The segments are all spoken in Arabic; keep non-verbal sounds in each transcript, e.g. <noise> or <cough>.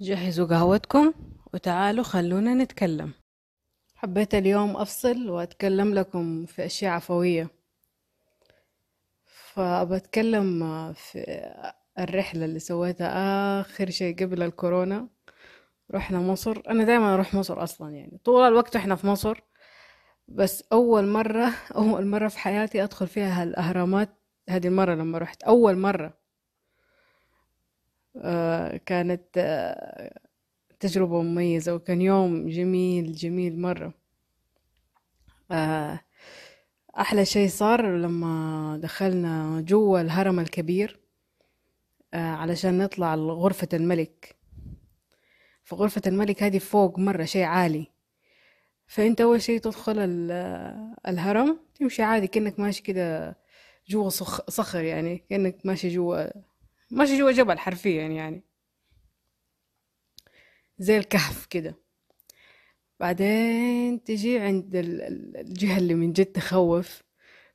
جهزوا قهوتكم وتعالوا خلونا نتكلم. حبيت اليوم أفصل وأتكلم لكم في أشياء عفوية. فبتكلم في الرحلة اللي سويتها آخر شيء قبل الكورونا. رحنا مصر. أنا دايما أروح مصر أصلا يعني. طول الوقت إحنا في مصر. بس أول مرة أول مرة في حياتي أدخل فيها الأهرامات هذه المرة لما رحت. أول مرة. كانت آه تجربة مميزة وكان يوم جميل جميل مرة. آه أحلى شيء صار لما دخلنا جوا الهرم الكبير آه علشان نطلع لغرفة الملك. فغرفة الملك هذه فوق مرة شيء عالي. فأنت أول شيء تدخل الهرم تمشي عادي كأنك ماشي كده جوا صخر يعني كأنك ماشي جوا ماشي جوا جبل حرفيا يعني. زي الكهف كده. بعدين تجي عند الجهة اللي من جد تخوف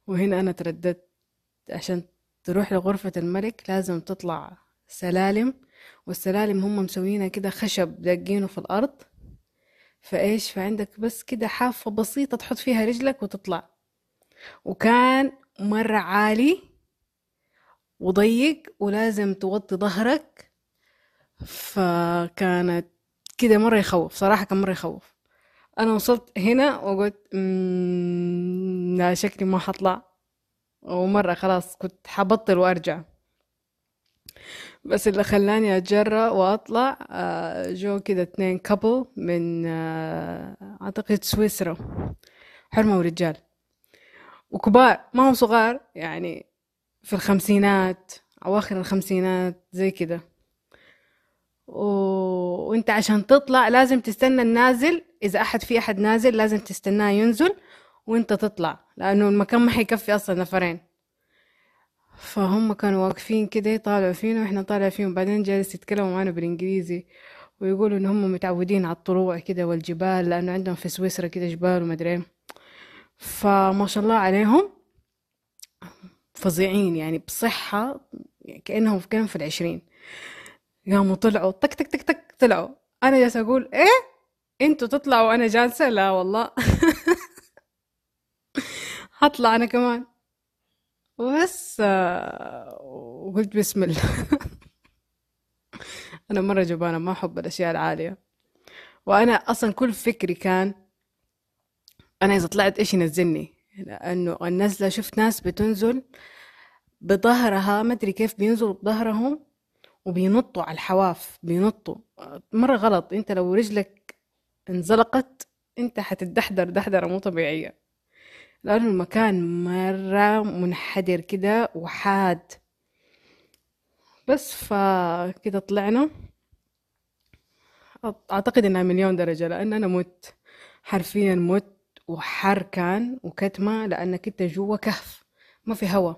وهنا أنا ترددت. عشان تروح لغرفة الملك لازم تطلع سلالم والسلالم هم مسوينها كده خشب داقينه في الأرض. فإيش؟ فعندك بس كده حافة بسيطة تحط فيها رجلك وتطلع. وكان مرة عالي وضيق ولازم توطي ظهرك. فكانت كده مرة يخوف صراحة كان مرة يخوف. أنا وصلت هنا وقلت لا شكلي ما حطلع. ومرة خلاص كنت حبطل وأرجع. بس اللي خلاني أتجرأ وأطلع جو كده اتنين كابل من أعتقد سويسرا. حرمة ورجال. وكبار ما هم صغار يعني في الخمسينات أواخر الخمسينات زي كده. و... وانت عشان تطلع لازم تستنى النازل. إذا أحد في أحد نازل لازم تستناه ينزل وانت تطلع لأنه المكان ما حيكفي أصلا نفرين. فهم كانوا واقفين كده يطالعوا فينا وإحنا طالع فيهم. بعدين جالس يتكلموا معنا بالإنجليزي ويقولوا إن هم متعودين على الطلوع كده والجبال لأنه عندهم في سويسرا كده جبال ومدري إيه. فما شاء الله عليهم. فظيعين يعني بصحة كأنهم كانوا في العشرين. قاموا طلعوا تك تك تك تك طلعوا. أنا جالسة أقول إيه؟ إنتوا تطلعوا وأنا جالسة؟ لا والله. <laughs> هطلع أنا كمان. بس وقلت بسم الله. <laughs> أنا مرة جبانة ما أحب الأشياء العالية. وأنا أصلا كل فكري كان أنا إذا طلعت إيش ينزلني؟ لأنه النزلة شفت ناس بتنزل بظهرها ما أدري كيف بينزلوا بظهرهم وبينطوا على الحواف بينطوا. مرة غلط أنت لو رجلك انزلقت أنت حتتدحدر دحدرة مو طبيعية. لأنه المكان مرة منحدر كده وحاد. بس فكده طلعنا. أعتقد إنها مليون درجة لأن أنا مت. حرفيا مت. وحر كان وكتمة لأنك أنت جوا كهف. ما في هوا.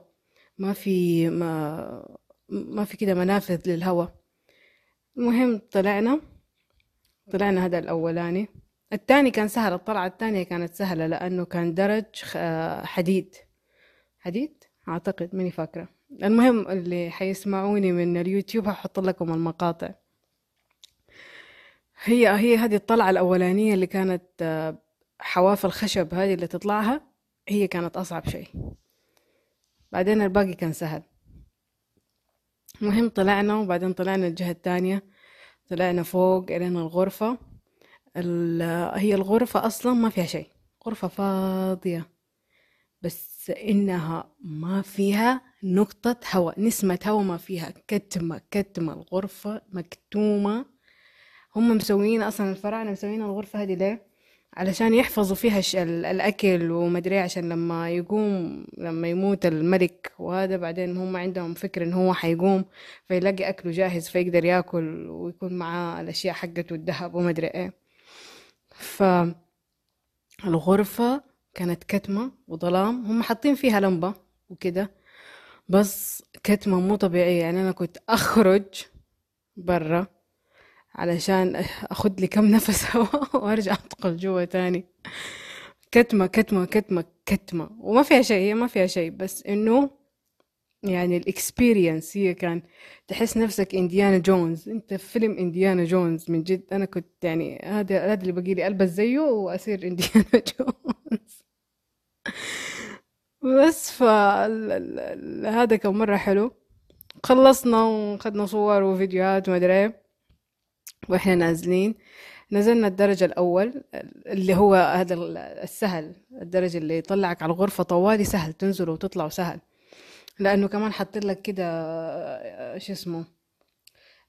ما في ما ما في كده منافذ للهواء المهم طلعنا. طلعنا هذا الأولاني. الثاني كان سهل. الطلعة الثانية كانت سهلة لأنه كان درج حديد. حديد؟ أعتقد ماني فاكرة. المهم اللي حيسمعوني من اليوتيوب هحط لكم المقاطع. هي هي هذه الطلعة الأولانية اللي كانت حواف الخشب هذه اللي تطلعها هي كانت أصعب شيء. بعدين الباقي كان سهل. المهم طلعنا وبعدين طلعنا الجهة التانية طلعنا فوق إلينا الغرفة. هي الغرفة أصلا ما فيها شيء غرفة فاضية. بس إنها ما فيها نقطة هواء نسمة هواء ما فيها. كتمة كتمة الغرفة مكتومة. هم مسوين أصلا الفراعنة مسوين الغرفة هذه ليه؟ علشان يحفظوا فيها الأكل ومدري عشان لما يقوم لما يموت الملك. وهذا بعدين هم عندهم فكر إن هو حيقوم فيلاقي أكله جاهز فيقدر يأكل ويكون معاه الأشياء حقته الذهب ومدري إيه. فالغرفة كانت كتمة وظلام. هم حاطين فيها لمبة وكده بس كتمة مو طبيعية. يعني أنا كنت أخرج برا علشان اخد لي كم نفس هواء <laughs> وأرجع ادخل جوا تاني. كتمة كتمة كتمة كتمة. وما فيها شيء هي ما فيها شيء بس إنه يعني ال experience هي كان تحس نفسك إنديانا جونز. أنت في فيلم إنديانا جونز من جد. أنا كنت يعني هذا هذا اللي بقي لي ألبس زيه وأصير <laughs> إنديانا جونز. بس ف هذا كان مرة حلو. خلصنا وخدنا صور وفيديوهات وما أدري إيه. وإحنا نازلين. نزلنا الدرجة الأول اللي هو هذا السهل الدرجة اللي يطلعك على الغرفة طوالي سهل تنزل وتطلع سهل. لأنه كمان حاطين لك كده آه، شو اسمه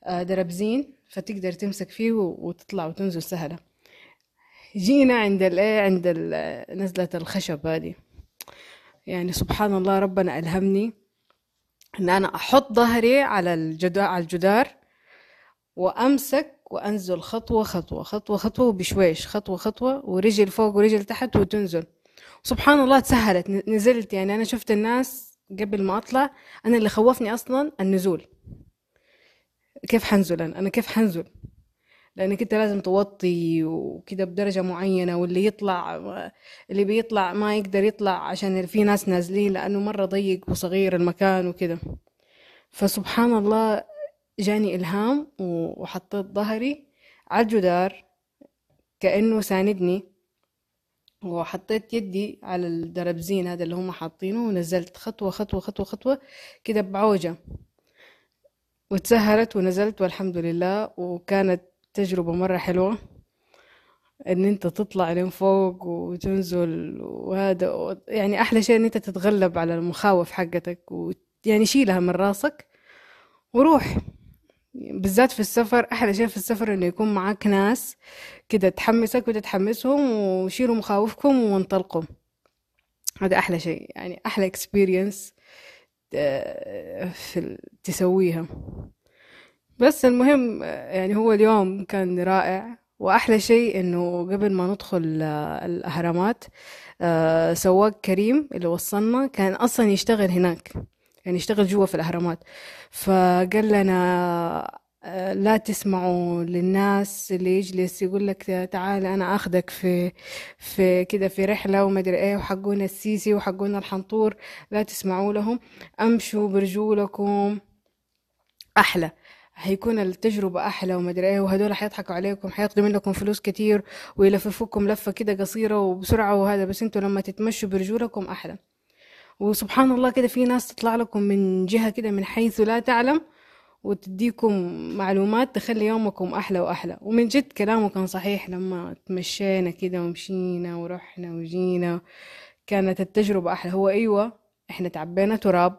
آه، دربزين فتقدر تمسك فيه وتطلع وتنزل سهلة. جينا عند الايه عند نزلة الخشب هذه. يعني سبحان الله ربنا ألهمني إن أنا أحط ظهري على الجدار وأمسك وأنزل خطوة خطوة خطوة خطوة بشويش خطوة خطوة ورجل فوق ورجل تحت وتنزل. سبحان الله تسهلت نزلت. يعني أنا شفت الناس قبل ما أطلع أنا اللي خوفني أصلا النزول. كيف حنزل أنا؟ أنا كيف حنزل؟ لأنك أنت لازم توطي وكده بدرجة معينة واللي يطلع اللي بيطلع ما يقدر يطلع عشان في ناس نازلين لأنه مرة ضيق وصغير المكان وكده. فسبحان الله جاني إلهام وحطيت ظهري على الجدار كأنه ساندني. وحطيت يدي على الدربزين هذا اللي هم حاطينه ونزلت خطوة خطوة خطوة خطوة كده بعوجة. وتسهلت ونزلت والحمد لله وكانت تجربة مرة حلوة. إن أنت تطلع لين فوق وتنزل وهذا يعني أحلى شيء إن أنت تتغلب على المخاوف حقتك ويعني شيلها من راسك وروح. بالذات في السفر أحلى شيء في السفر إنه يكون معاك ناس كده تحمسك وتتحمسهم وشيلوا مخاوفكم وانطلقوا هذا أحلى شيء يعني أحلى اكسبيرينس آه، في تسويها. بس المهم يعني هو اليوم كان رائع. وأحلى شيء إنه قبل ما ندخل آه، الأهرامات آه، سواق كريم اللي وصلنا كان أصلا يشتغل هناك. يعني يشتغل جوا في الأهرامات. فقال لنا آه، لا تسمعوا للناس اللي يجلس يقول لك تعال أنا أخذك في في كده في رحلة وما أدري إيه وحقونا السيسي وحقونا الحنطور لا تسمعوا لهم أمشوا برجولكم أحلى. هيكون التجربة أحلى وما أدري إيه وهدول حيضحكوا عليكم حياخدوا منكم فلوس كتير ويلففوكم لفة كده قصيرة وبسرعة وهذا بس أنتوا لما تتمشوا برجولكم أحلى. وسبحان الله كده في ناس تطلع لكم من جهة كده من حيث لا تعلم وتديكم معلومات تخلي يومكم أحلى وأحلى. ومن جد كلامه كان صحيح لما تمشينا كده ومشينا ورحنا وجينا. كانت التجربة أحلى. هو أيوة إحنا تعبينا تراب.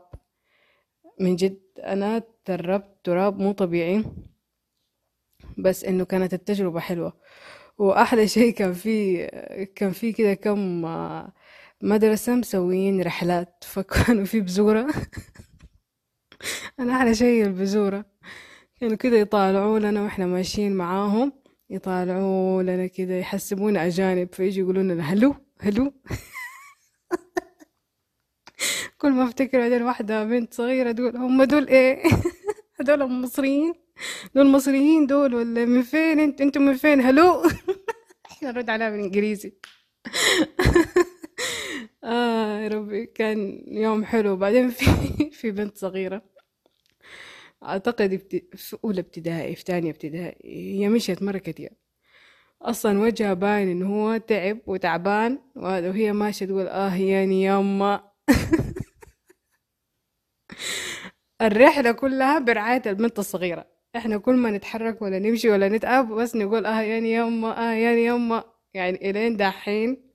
من جد أنا تربت تراب مو طبيعي بس إنه كانت التجربة حلوة. وأحلى شيء كان في كان في كده كم مدرسة مسويين رحلات فكانوا في بزورة. أنا أحلى شيء البزورة. كانوا كده يطالعوا لنا وإحنا ماشيين معاهم يطالعوا لنا كده يحسبونا أجانب فيجي يقولون لنا هلو هلو. كل ما أفتكر بعدين واحدة بنت صغيرة تقول هم دول إيه؟ هدول مصريين؟ دول مصريين دول ولا من فين؟ انت أنتم من فين؟ هلو. إحنا نرد عليها بالإنجليزي. آه يا ربي. كان يوم حلو. بعدين في <laughs> في بنت صغيرة. أعتقد في أولى ابتدائي في تانية ابتدائي. هي مشيت مرة كتير أصلا وجهها باين إنه هو تعب وتعبان وهي ماشية تقول آه يعني ياما. <laughs> الرحلة كلها برعاية البنت الصغيرة. إحنا كل ما نتحرك ولا نمشي ولا نتعب بس نقول آه يعني يما آه يعني يما يعني إلين دحين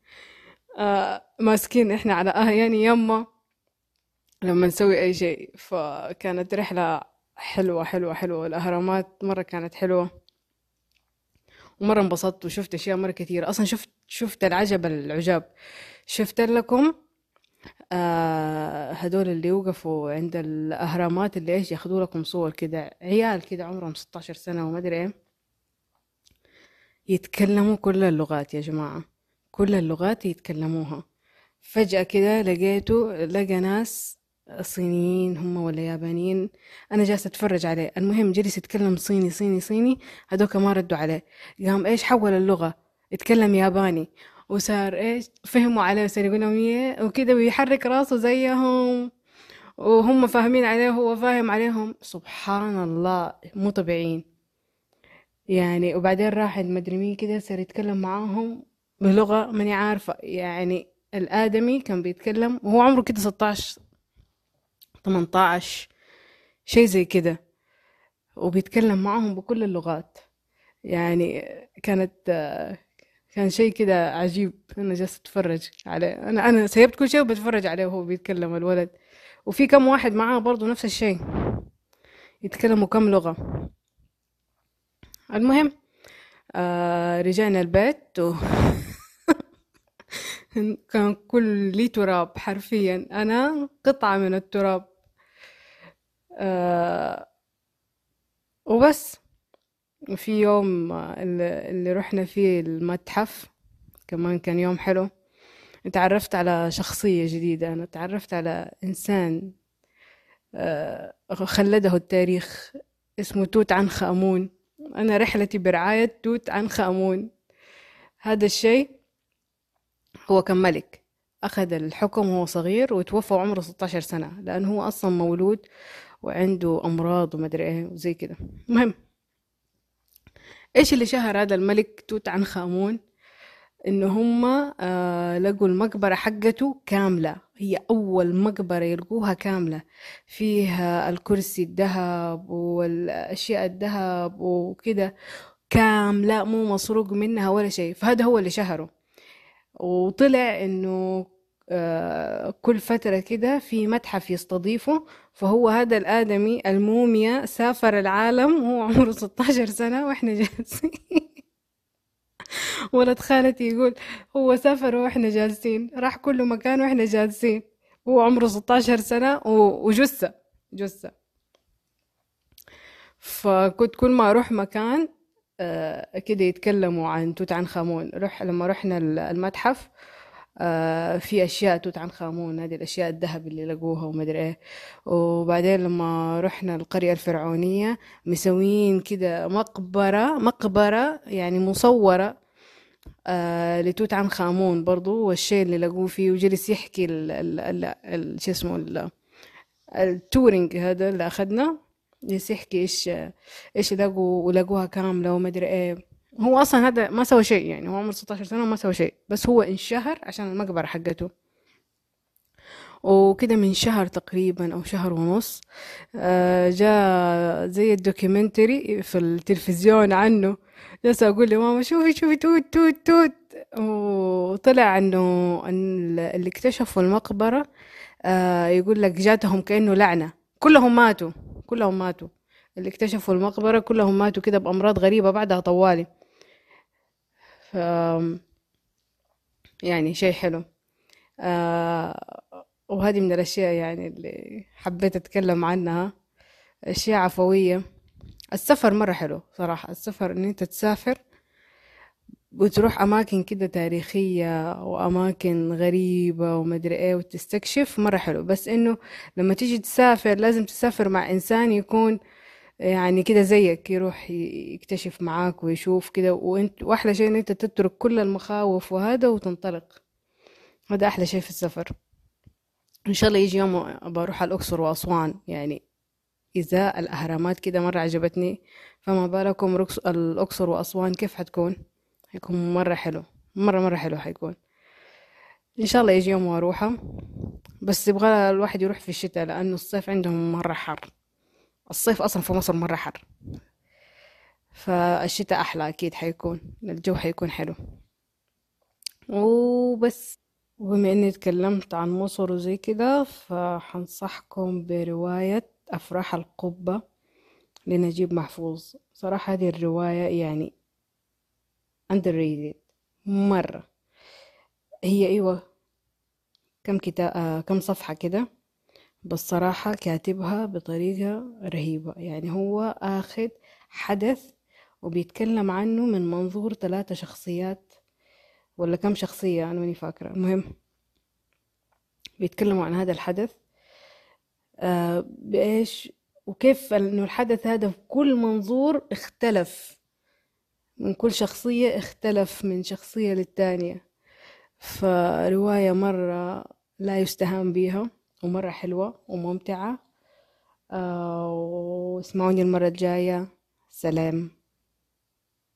ماسكين إحنا على آه يعني يما لما نسوي أي شيء. فكانت رحلة حلوة حلوة حلوة. الاهرامات مرة كانت حلوة. ومرة انبسطت وشفت أشياء مرة كثيرة. أصلا شفت شفت العجب العجاب. شفت لكم آه هدول اللي يوقفوا عند الأهرامات اللي إيش ياخدوا لكم صور كده. عيال كده عمرهم 16 سنة وما أدري إيه. يتكلموا كل اللغات يا جماعة. كل اللغات يتكلموها. فجأة كده لقيته لقى ناس صينيين هم ولا يابانيين. أنا جالسة أتفرج عليه. المهم جلس يتكلم صيني صيني صيني. هدوك ما ردوا عليه. قام إيش حول اللغة؟ يتكلم ياباني. وصار إيش؟ فهموا عليه وصار يقول لهم وكذا ويحرك راسه زيهم. وهم فاهمين عليه وهو فاهم عليهم. سبحان الله مو طبيعيين. يعني وبعدين راح مدري مين كده صار يتكلم معاهم. بلغة ماني عارفة. يعني الآدمي كان بيتكلم وهو عمره كده 16 18 شيء زي كده. وبيتكلم معاهم بكل اللغات. يعني كانت كان شيء كده عجيب. أنا جالسه أتفرج عليه. أنا أنا سيبت كل شيء وبتفرج عليه وهو بيتكلم الولد. وفي كم واحد معاه برضو نفس الشيء. يتكلموا كم لغة. المهم آه رجعنا البيت و <laughs> كان كل تراب حرفيا. أنا قطعة من التراب. آه وبس. وفي يوم اللي, اللي رحنا فيه المتحف كمان كان يوم حلو. تعرفت على شخصية جديدة. أنا تعرفت على إنسان آه، خلده التاريخ اسمه توت عنخ آمون. أنا رحلتي برعاية توت عنخ آمون. هذا الشيء هو كان ملك. أخذ الحكم وهو صغير وتوفى وعمره 16 سنة لأنه هو أصلا مولود وعنده أمراض ومدري إيه وزي كده. المهم إيش اللي شهر هذا الملك توت عنخ آمون؟ إنه هم آه لقوا المقبرة حقته كاملة. هي أول مقبرة يلقوها كاملة. فيها الكرسي الذهب والأشياء الذهب وكده. كاملة مو مسروق منها ولا شيء. فهذا هو اللي شهره. وطلع إنه آه كل فترة كده في متحف يستضيفه فهو هذا الآدمي الموميا سافر العالم وهو عمره 16 سنة وإحنا جالسين. <laughs> ولد خالتي يقول هو سافر وإحنا جالسين راح كل مكان وإحنا جالسين. هو عمره 16 سنة وجثة جثة. فكنت كل ما أروح مكان كده يتكلموا عن توت عنخ آمون روح لما رحنا المتحف آه، في أشياء توت عنخ آمون هذه الأشياء الذهب اللي لقوها ومدري إيه. وبعدين لما رحنا القرية الفرعونية مسوين كده مقبرة مقبرة يعني مصورة آه لتوت عنخ آمون برضو. والشيء اللي لقوه فيه وجلس يحكي ال ال ال شو اسمه ال touring هذا اللي أخدنا جلس يحكي إيش إيش لقوا ولقوها كاملة وما أدري إيه. هو أصلا هذا ما سوى شيء يعني هو عمره 16 سنة وما سوى شيء بس هو انشهر عشان المقبرة حقته. وكده من شهر تقريبا أو شهر ونص آه جاء زي ال documentary في التلفزيون عنه جالسة أقول لماما شوفي شوفي توت توت توت. وطلع إنه اللي اكتشفوا المقبرة آه يقول لك جاتهم كأنه لعنة كلهم ماتوا. كلهم ماتوا. اللي اكتشفوا المقبرة كلهم ماتوا كده بأمراض غريبة بعدها طوالي. ف يعني شيء حلو. آه وهذه من الأشياء يعني اللي حبيت أتكلم عنها. أشياء عفوية. السفر مرة حلو صراحة. السفر إن أنت تسافر وتروح أماكن كده تاريخية وأماكن غريبة ومدري إيه وتستكشف مرة حلو. بس إنه لما تيجي تسافر لازم تسافر مع إنسان يكون يعني كده زيك يروح يكتشف معاك ويشوف كده. وإنت وأحلى شيء إن أنت تترك كل المخاوف وهذا وتنطلق. هذا أحلى شيء في السفر. إن شاء الله يجي يوم بروح الأقصر وأسوان يعني إذا الأهرامات كده مرة عجبتني. فما بالكم الأقصر وأسوان كيف حتكون؟ حيكون مرة حلو مرة مرة حلو حيكون. إن شاء الله يجي يوم وأروحها بس يبغى الواحد يروح في الشتاء لأنه الصيف عندهم مرة حر. الصيف أصلا في مصر مرة حر. فالشتاء أحلى أكيد حيكون الجو حيكون حلو. وبس وبما إني تكلمت عن مصر وزي كده فحنصحكم برواية أفراح القبة لنجيب محفوظ. صراحة هذه الرواية يعني underrated مرة. هي أيوة كم كتاب آه كم صفحة كده بس صراحة كاتبها بطريقة رهيبة. يعني هو أخذ حدث وبيتكلم عنه من منظور ثلاثة شخصيات ولا كم شخصية أنا ماني فاكرة. المهم بيتكلموا عن هذا الحدث آه بإيش وكيف إنه الحدث هذا في كل منظور اختلف. من كل شخصية اختلف من شخصية للتانية. فرواية مرة لا يستهان بيها ومرة حلوة وممتعة. آه، واسمعوني المرة الجاية. سلام.